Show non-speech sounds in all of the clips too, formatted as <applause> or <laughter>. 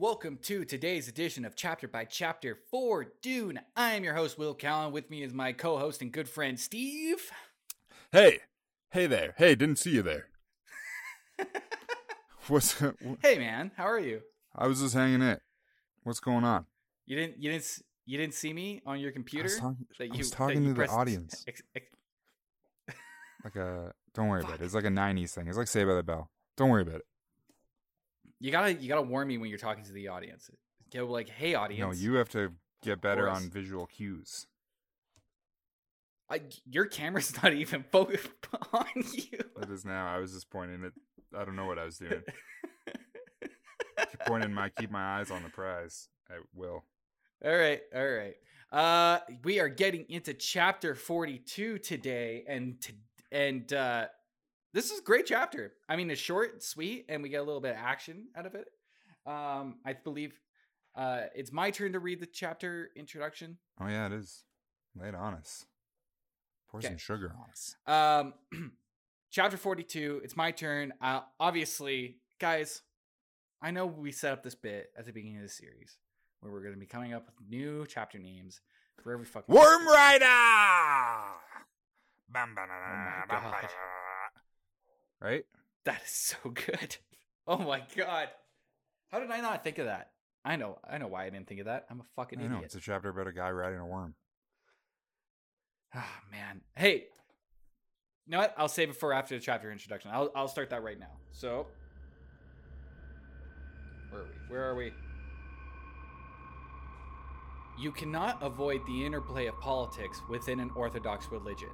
welcome to today's edition of Chapter by Chapter for Dune. I am your host, Will Callan. With me is my co host and good friend, Steve. Hey, hey there. Hey, didn't see you there. <laughs> What's? Hey, man, how are you? I was just hanging it. What's going on? You didn't, you didn't, you didn't see me on your I computer. was, talking- that I you- was that talking to the audience. <laughs> ex- ex- Like a. Don't worry about it. It's like a '90s thing. It's like Saved by the Bell. Don't worry about it. You gotta, you gotta warn me when you're talking to the audience. Go like, "Hey, audience. No, you have to get better on visual cues. I, your camera's <laughs> not even focused <laughs> on you. It is now. I was just pointing it. I don't know what I was doing. <laughs> Keep pointing my keep my eyes on the prize. I will. All right, all right. Uh, we are getting into chapter forty-two today, and to, and uh, this is a great chapter. I mean, it's short, sweet, and we get a little bit of action out of it. Um, I believe uh, it's my turn to read the chapter introduction. Oh yeah, it is. Lay it on us. Pour some sugar on us. Um, <clears throat> chapter 42, it's my turn. Uh, obviously, guys, I know we set up this bit at the beginning of the series where we're going to be coming up with new chapter names for every fucking. Worm Rider. Bam, ba, da, Oh my da, bam, ba, God. da, da. Right? That is so <laughs> good. Oh my god. How did I not think of that? I know, I know why I didn't think of that. I'm a fucking I know. idiot. It's a chapter about a guy riding a worm. <sighs> Ah man. Hey. You know what? I'll save it for after the chapter introduction. I'll I'll start that right now. So Where are we? Where are we? You cannot avoid the interplay of politics within an orthodox religion.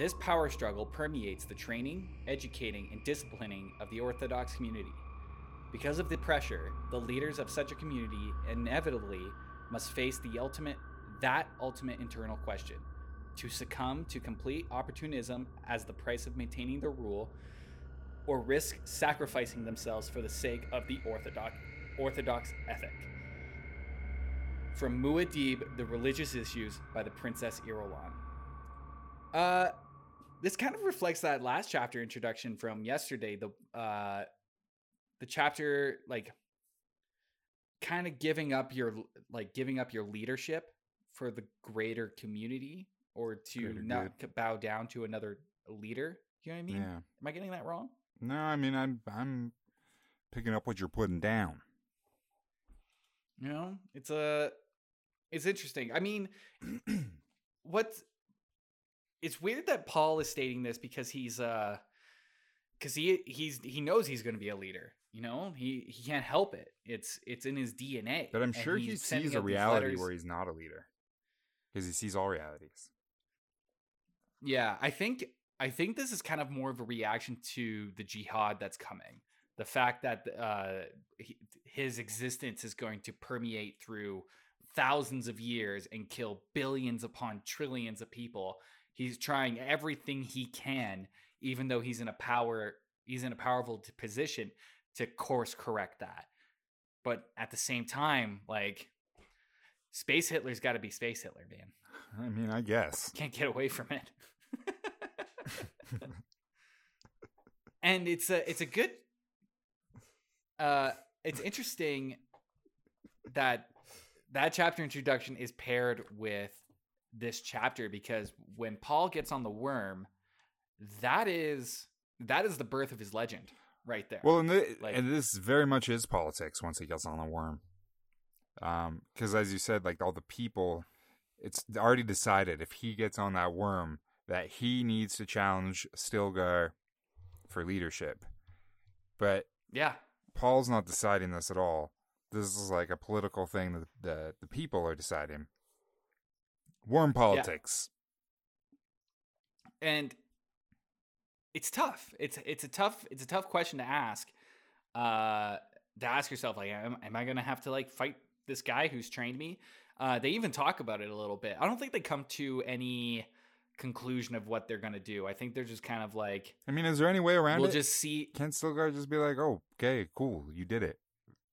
This power struggle permeates the training, educating, and disciplining of the orthodox community. Because of the pressure, the leaders of such a community inevitably must face the ultimate that ultimate internal question to succumb to complete opportunism as the price of maintaining their rule or risk sacrificing themselves for the sake of the orthodox orthodox ethic from Muad'Dib, The Religious Issues by the Princess Irulan. Uh, this kind of reflects that last chapter introduction from yesterday. The uh, the chapter like kind of giving up your like giving up your leadership for the greater community or to Greater not c- bow down to another leader. You know what I mean? Yeah. Am I getting that wrong? No, I mean I'm I'm picking up what you're putting down. You know, it's a it's interesting. I mean, <clears throat> what it's weird that Paul is stating this because he's uh because he he's he knows he's going to be a leader. You know, he he can't help it. It's it's in his DNA. But I'm sure he sees a reality where he's not a leader. Because he sees all realities. Yeah, I think I think this is kind of more of a reaction to the jihad that's coming. The fact that uh, he, his existence is going to permeate through thousands of years and kill billions upon trillions of people. He's trying everything he can, even though he's in a power he's in a powerful position to course correct that. But at the same time, like Space Hitler's got to be Space Hitler, man I mean, I guess. <laughs> can't get away from it. <laughs> and it's a it's a good uh it's interesting that that chapter introduction is paired with this chapter because when Paul gets on the worm, that is that is the birth of his legend right there. Well, and, the, Like- and this very much is politics once he gets on the worm. Um, because as you said, like all the people, it's already decided if he gets on that worm that he needs to challenge Stilgar for leadership. But yeah. Paul's not deciding this at all. This is like a political thing that the the people are deciding. Worm politics. and it's tough. It's it's a tough it's a tough question to ask. Uh, to ask yourself like, am, am I gonna have to like fight this guy who's trained me? Uh, they even talk about it a little bit. I don't think they come to any conclusion of what they're gonna do. I think they're just kind of like, I mean, is there any way around we'll it? just see. Can't Stilgar just be like, "Oh, okay, cool, you did it.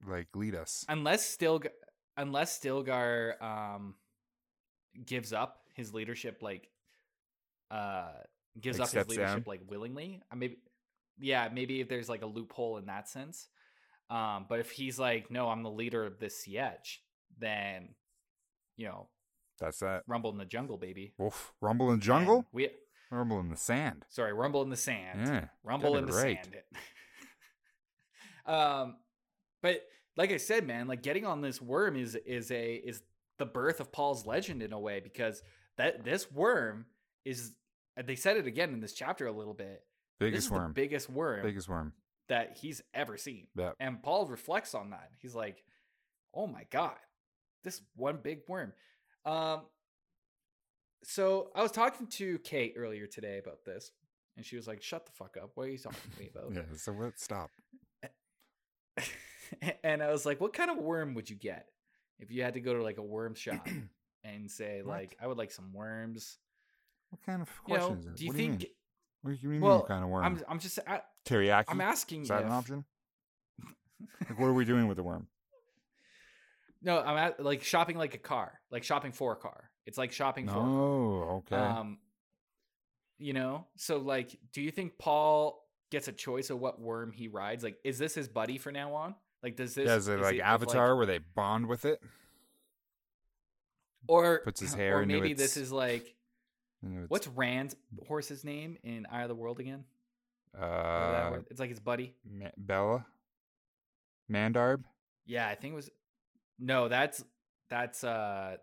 Like, lead us." unless Stilgar, unless Stilgar um gives up his leadership, like uh gives Like, up his leadership down? like willingly. I maybe yeah, maybe if there's like a loophole in that sense. Um, but if he's like, no, I'm the leader of this sietch, then you know, That's that. rumble in the jungle, baby. Wolf. Rumble in jungle? And we Rumble in the sand. sorry, rumble in the sand. Yeah. rumble in the right. sand. <laughs> um, but like I said, man, like getting on this worm is is a is the birth of Paul's legend in a way because that this worm is they said it again in this chapter a little bit. Biggest worm. biggest worm Biggest worm. that he's ever seen. Yeah. And Paul reflects on that. He's like, "Oh my god, this one big worm." Um, so I was talking to Kate earlier today about this, and she was like, "Shut the fuck up! What are you talking to me <laughs> about?" Yeah. So what? Stop. <laughs> and I was like, "What kind of worm would you get if you had to go to like a worm shop <clears throat> and say What? like, I would like some worms?" What kind of You know, questions? is it? do you what think? Do you mean? What do you mean? well, what kind of worm? I'm I'm just I, Teriyaki. I'm asking. You. Is that an if- option? <laughs> Like, what are we doing with the worm? No, I'm at like shopping like a car, like shopping for a car. It's like shopping for. a car. Oh, okay. Um, you know, so like, do you think Paul gets a choice of what worm he rides? Like, is this his buddy for now on? Like, does this yeah, is it like if, Avatar where they bond with it? or puts his hair or maybe this is like it's, what's Rand's horse's name in Eye of the World again? Uh it's like his buddy. Ma- Bela? Mandarb? Yeah, I think it was. No, that's that's uh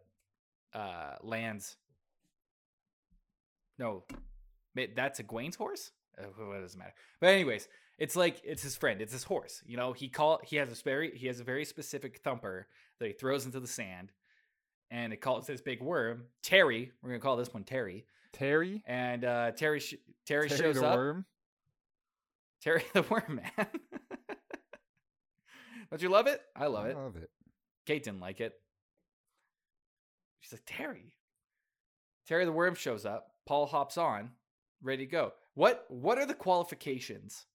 uh Lan's. No, that's a Egwene's horse. Uh, What doesn't matter. But anyways, it's like it's his friend. It's his horse. You know, he call he has a very he has a very specific thumper that he throws into the sand, and it calls this big worm Terry. We're gonna call this one Terry. Terry? And uh Terry sh- Terry, Terry shows the up. worm? Terry <laughs> the worm, man. Don't you love it? I love it. I it. love it. Kate didn't like it. She's like, Terry. Terry the worm shows up. Paul hops on, ready to go. What what are the qualifications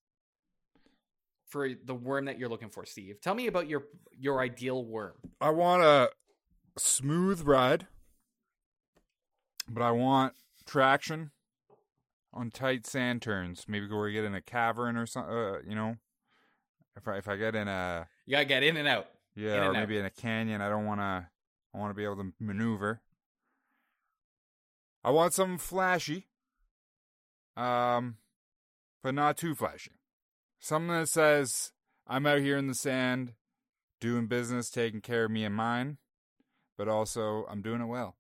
for the worm that you're looking for, Steve? Tell me about your your ideal worm. I want a smooth ride, but I want traction on tight sand turns. Maybe we get in a cavern or something. Uh, you know, if I if I get in a You gotta get in and out. yeah, In or and out. maybe in a canyon, I don't want to. I want to be able to maneuver. I want something flashy, um, but not too flashy. Something that says I'm out here in the sand, doing business, taking care of me and mine, but also I'm doing it well.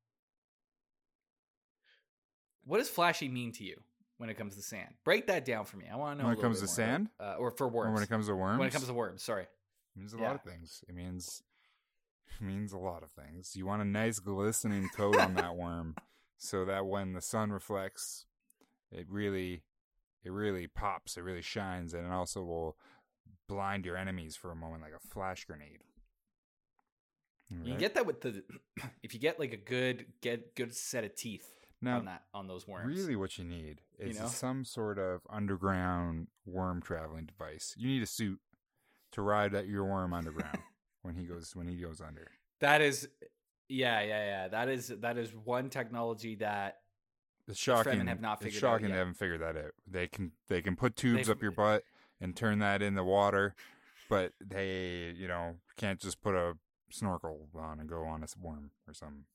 What does flashy mean to you when it comes to sand? Break that down for me. I want to know. When it comes to more sand? uh, or for worms. Or when it comes to worms, when it comes to worms, sorry. It means a Yeah. lot of things. It means it means a lot of things. You want a nice glistening coat on that worm so that when the sun reflects, it really it really pops, it really shines, and it also will blind your enemies for a moment like a flash grenade. You Right? can get that with the <clears throat> if you get like a good get good set of teeth now, on that on those worms. really what you need is know? some sort of underground worm traveling device. You need a suit to ride that your worm underground <laughs> when he goes when he goes under. That is, yeah, yeah, yeah. That is that is one technology that It's shocking. have not it's figured out shocking they haven't figured that out. They can they can put tubes They've- up your butt and turn that in the water, but they you know can't just put a snorkel on and go on a worm or something.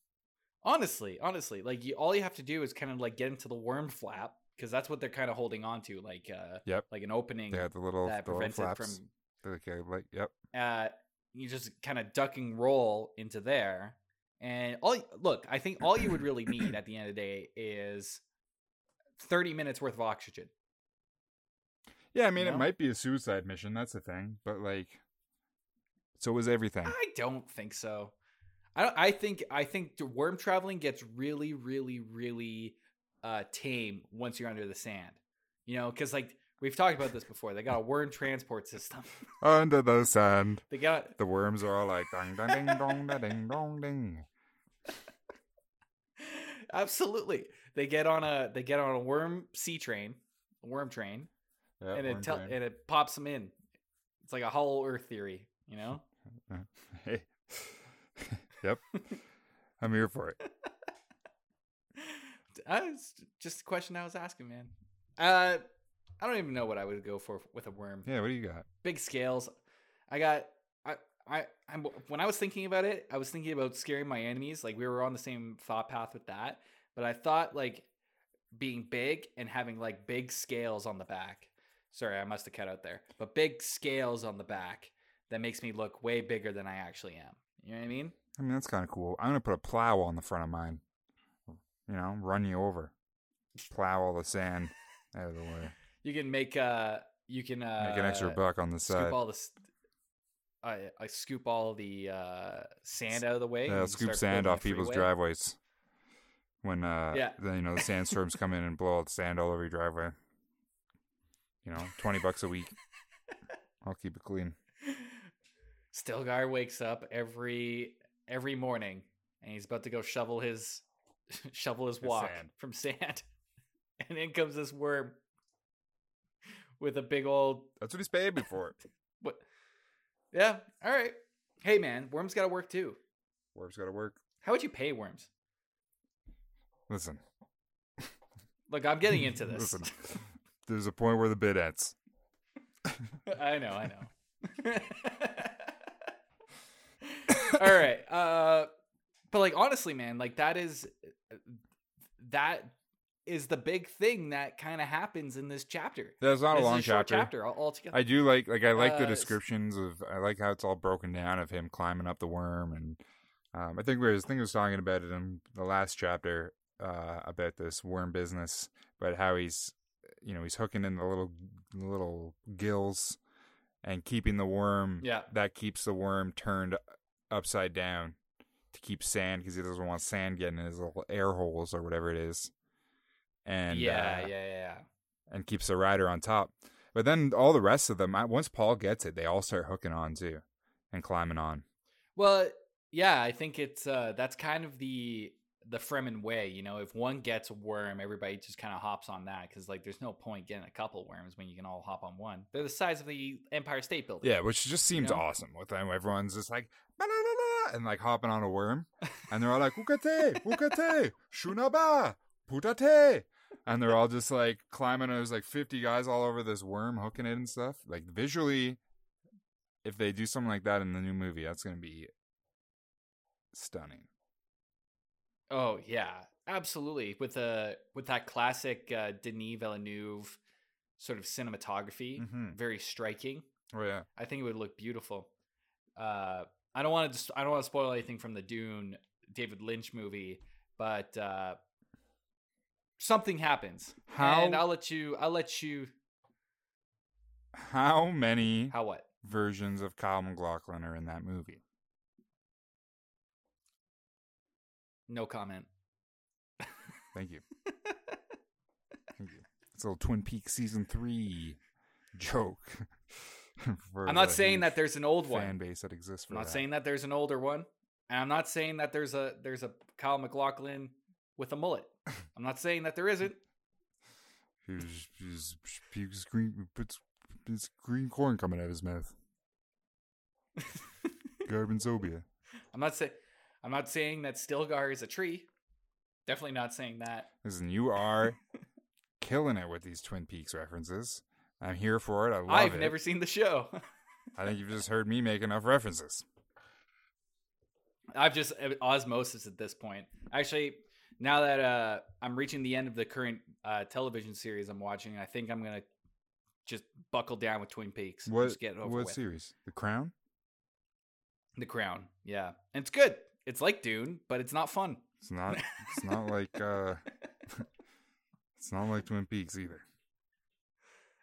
honestly, honestly, like you, all you have to do is kind of like get into the worm flap because that's what they're kind of holding on to, like uh, Yep. like an opening They have the little, that the little prevents it from. Uh, like yep. Uh, you just kind of duck and roll into there, and all look. I think all you would really need at the end of the day is thirty minutes worth of oxygen. Yeah, I mean You it might be a suicide mission. That's the thing, but like, so is everything. I don't think so. I don't, I think I think worm traveling gets really, really, really uh, tame once you're under the sand. You know, because like we've talked about this before. They got a worm transport system. Under the sand, <laughs> they got the worms are all like dong dong ding dong ding dong ding. Absolutely. They get on a they get on a worm sea train, a worm train, Yeah, and it worm train. and it pops them in. It's like a hollow Earth theory. You know. <laughs> Hey. <laughs> yep. I'm here for it. <laughs> Was just a question I was asking, man. Uh, I don't even know what I would go for with a worm. Yeah, what do you got? Big scales. I got I I'm, when I was thinking about it, I was thinking about scaring my enemies. Like we were on the same thought path with that, but I thought like being big and having like big scales on the back. Sorry, I must have cut out there. But big scales on the back that makes me look way bigger than I actually am. You know what I mean? I mean, that's kind of cool. I'm gonna put a plow on the front of mine. You know, run you over, plow all the sand <laughs> out of the way, You can make uh you can uh make an extra buck on the side all this I I scoop all the uh sand out of the way. Yeah, scoop sand off people's freeway. driveways. When uh, Yeah. then you know the sandstorms come in and blow all the sand all over your driveway. You know, twenty bucks a week. I'll keep it clean. Stilgar wakes up every every morning and he's about to go shovel his <laughs> shovel his His walk sand. from <laughs> sand. And in comes this worm with a big old That's what he's paid me for. <laughs> what Yeah, all right. Hey man, worms got to work too. Work's got to work. How would you pay worms? Listen, Look, I'm getting into <laughs> this. listen. There's a point where the bid ends. <laughs> I know, I know. <laughs> All right. Uh but like honestly, man, like that is that is the big thing that kind of happens in this chapter. That's not a This long short chapter. chapter altogether. I do like like I like the Uh, s- descriptions of I like how it's all broken down of him climbing up the worm and um, I think we was I think was talking about it in the last chapter uh, about this worm business, but how he's you know he's hooking in the little little gills and keeping the worm Yeah. that keeps the worm turned upside down to keep sand because he doesn't want sand getting in his little air holes or whatever it is. And yeah, uh, yeah, yeah, yeah. and keeps the rider on top. But then all the rest of them, once Paul gets it, they all start hooking on too and climbing on. Well, yeah, I think it's uh that's kind of the the Fremen way, you know. If one gets a worm, everybody just kind of hops on that because like there's no point getting a couple worms when you can all hop on one. They're the size of the Empire State Building. Yeah, which just seems know? awesome. With them, everyone's just like and like hopping on a worm, and they're all like "Ukate, <laughs> ukate, shunaba, putate," and they're all just like climbing. There's like 50 guys all over this worm, hooking it and stuff. Like visually, if they do something like that in the new movie, that's gonna be stunning. Oh yeah, absolutely. With a with that classic uh, Denis Villeneuve sort of cinematography, Mhm. very striking. Oh yeah. I think it would look beautiful. Uh, I don't want to. I don't want to spoil anything from the Dune David Lynch movie, but uh, something happens. How- And I'll let you. I'll let you. How many How what? versions of Kyle MacLachlan are in that movie? No comment. Thank you. <laughs> Thank you. It's a little Twin Peaks season three joke. <laughs> I'm not saying that there's an old fan one. base that exists I'm not that. saying that there's an older one, and I'm not saying that there's a there's a Kyle MacLachlan with a mullet. I'm not saying that there isn't. He's, he's green, puts his green corn coming out of his mouth. <laughs> Garmonbozia. I'm not saying I'm not saying that Stilgar is a tree. Definitely not saying that. Listen, you are <laughs> killing it with these Twin Peaks references. I'm here for it. I love I've it. never seen the show. I think you've just heard me make enough references. I've just uh, osmosis at this point. Actually, now that uh, I'm reaching the end of the current uh, television series I'm watching, I think I'm gonna just buckle down with Twin Peaks. What, Just get it over what with. series? The Crown? The Crown. Yeah, and it's good. It's like Dune, but it's not fun. It's not. It's not like. uh <laughs> It's not like Twin Peaks either.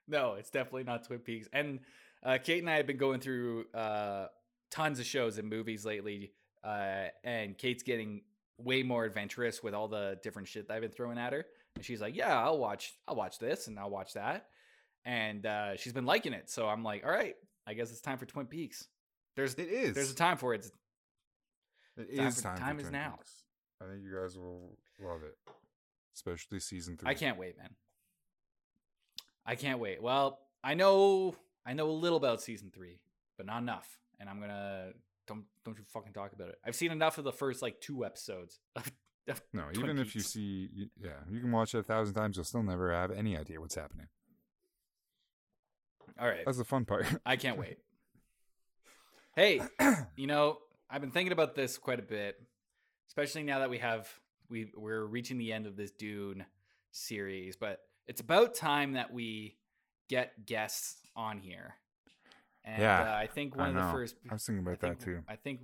No, it's definitely not Twin Peaks. And uh, Kate and I have been going through uh, tons of shows and movies lately, uh, and Kate's getting way more adventurous with all the different shit that I've been throwing at her. And she's like, "Yeah, I'll watch. I'll watch this, and I'll watch that." And uh, she's been liking it. So I'm like, "All right, I guess it's time for Twin Peaks." There's It is. there's a time for it. It time is for- time. time is Twin now. Peaks. I think you guys will love it, especially season three. I can't wait, man. I can't wait. Well, I know I know a little about season three, but not enough. And I'm gonna don't don't you fucking talk about it. I've seen enough of the first like two episodes. <laughs> of- of No, Twin even if you see, you- yeah, you can watch it a thousand times. You'll still never have any idea what's happening. All right, That's the fun part. <laughs> I can't wait. Hey, <coughs> you know, I've been thinking about this quite a bit, especially now that we have we we're reaching the end of this Dune series, but it's about time that we get guests on here. And Yeah, uh, I think one I of the first I was thinking about that too. I think,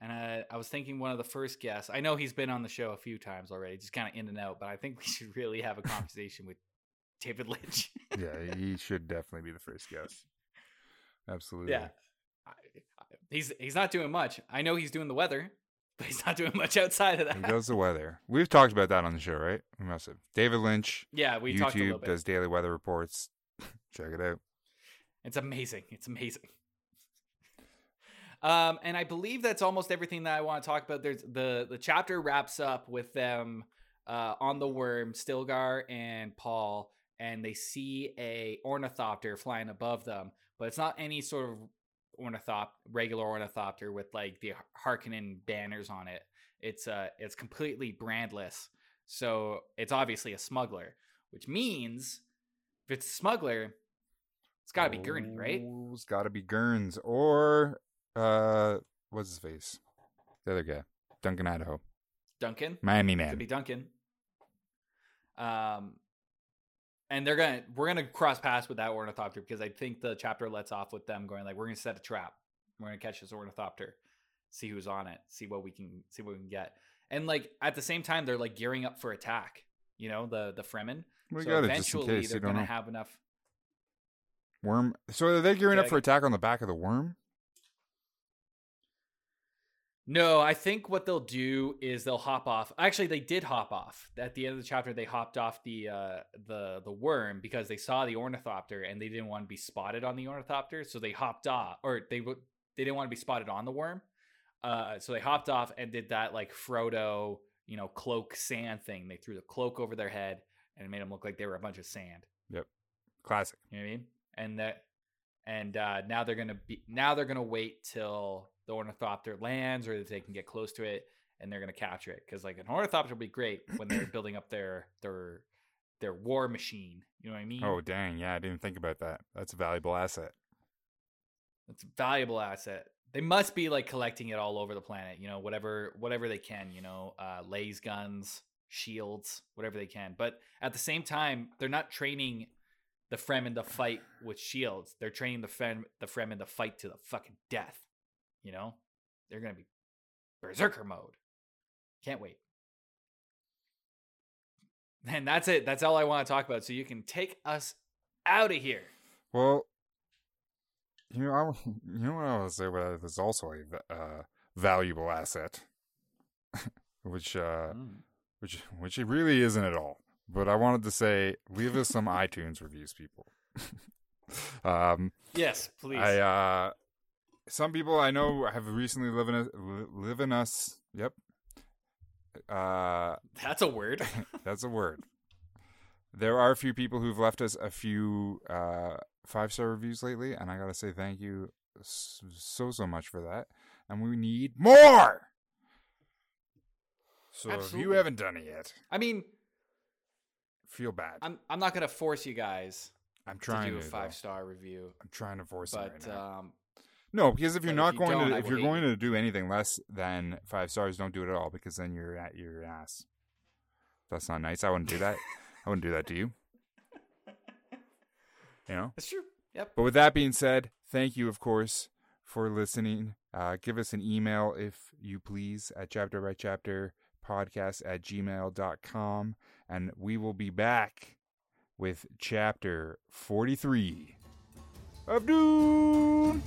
and I, I was thinking one of the first guests. I know he's been on the show a few times already, just kind of in and out. But I think we should really have a conversation with David Lynch. Yeah, <laughs> he should definitely be the first guest. Absolutely. yeah, I, I, he's he's not doing much. I know he's doing the weather, but he's not doing much outside of that. He does the weather. We've talked about that on the show, right? We must have. David Lynch, yeah, we talked a little YouTube bit. does daily weather reports. <laughs> Check it out. It's amazing. It's amazing. Um, and I believe that's almost everything that I want to talk about. There's the the chapter wraps up with them uh, on the worm, Stilgar and Paul, and they see a ornithopter flying above them, but it's not any sort of ornithop regular ornithopter with like the Harkonnen banners on it. It's uh it's completely brandless. So it's obviously a smuggler, which means if it's a smuggler, it's got to be Gurney, right? Oh, It's got to be Gurns or uh, what's his face? The other guy, Duncan Idaho, Duncan. Miami man. Could be Duncan. Um, and they're gonna we're gonna cross paths with that ornithopter because I think the chapter lets off with them going like we're gonna set a trap. We're gonna catch this ornithopter, see who's on it, see what we can see what we can get. And like at the same time, they're like gearing up for attack. You know the the Fremen. We so got it just in eventually case they're you don't gonna know. have enough. Worm. So are they gearing Yeah, up for attack on the back of the worm? No, I think what they'll do is they'll hop off. Actually, they did hop off at the end of the chapter. They hopped off the uh, the the worm because they saw the ornithopter and they didn't want to be spotted on the ornithopter, so they hopped off, or they they didn't want to be spotted on the worm. Uh, so they hopped off and did that like Frodo, you know, cloak sand thing. They threw the cloak over their head and it made them look like they were a bunch of sand. Yep, classic. You know what I mean? And that, and uh, now they're gonna be now they're gonna wait till the ornithopter lands or if they can get close to it, and they're gonna capture it because like an ornithopter would be great when they're <coughs> building up their their their war machine. You know what I mean? Oh dang, yeah, I didn't think about that. That's a valuable asset. it's a valuable asset. They must be like collecting it all over the planet. You know, whatever whatever they can. You know, uh, lasguns, shields, whatever they can. But at the same time, they're not training the Fremen to fight with shields. They're training the Frem the Fremen to fight to the fucking death. You know, they're gonna be berserker mode. Can't wait. And that's it. That's all I want to talk about. So you can take us out of here. Well, you know, I, <laughs> you know what I was say, but it's also a uh, valuable asset, <laughs> which uh, Mm. which which it really isn't at all. But I wanted to say, leave us some iTunes reviews, people. <laughs> um, Yes, please. I uh, some people I know have recently live in us, live in us. Yep. Uh, That's a word. <laughs> that's a word. There are a few people who've left us a few uh, five star reviews lately, and I gotta say thank you so so much for that. And we need more. So if you haven't done it yet, I mean, feel bad. I'm, I'm not gonna force you guys I'm trying to do a five star review, I'm trying to force it but right now. um, no, because if you're not if you going to, if you're going to do anything less than five stars, don't do it at all because then you're at your ass. That's not nice. I wouldn't do that. I wouldn't do that to you. <laughs> You know. that's true. Yep. But with that being said, thank you, of course, for listening. Uh, give us an email, if you please, at chapter by chapter podcast at gmail.com. And we will be back with chapter 43 of Dune.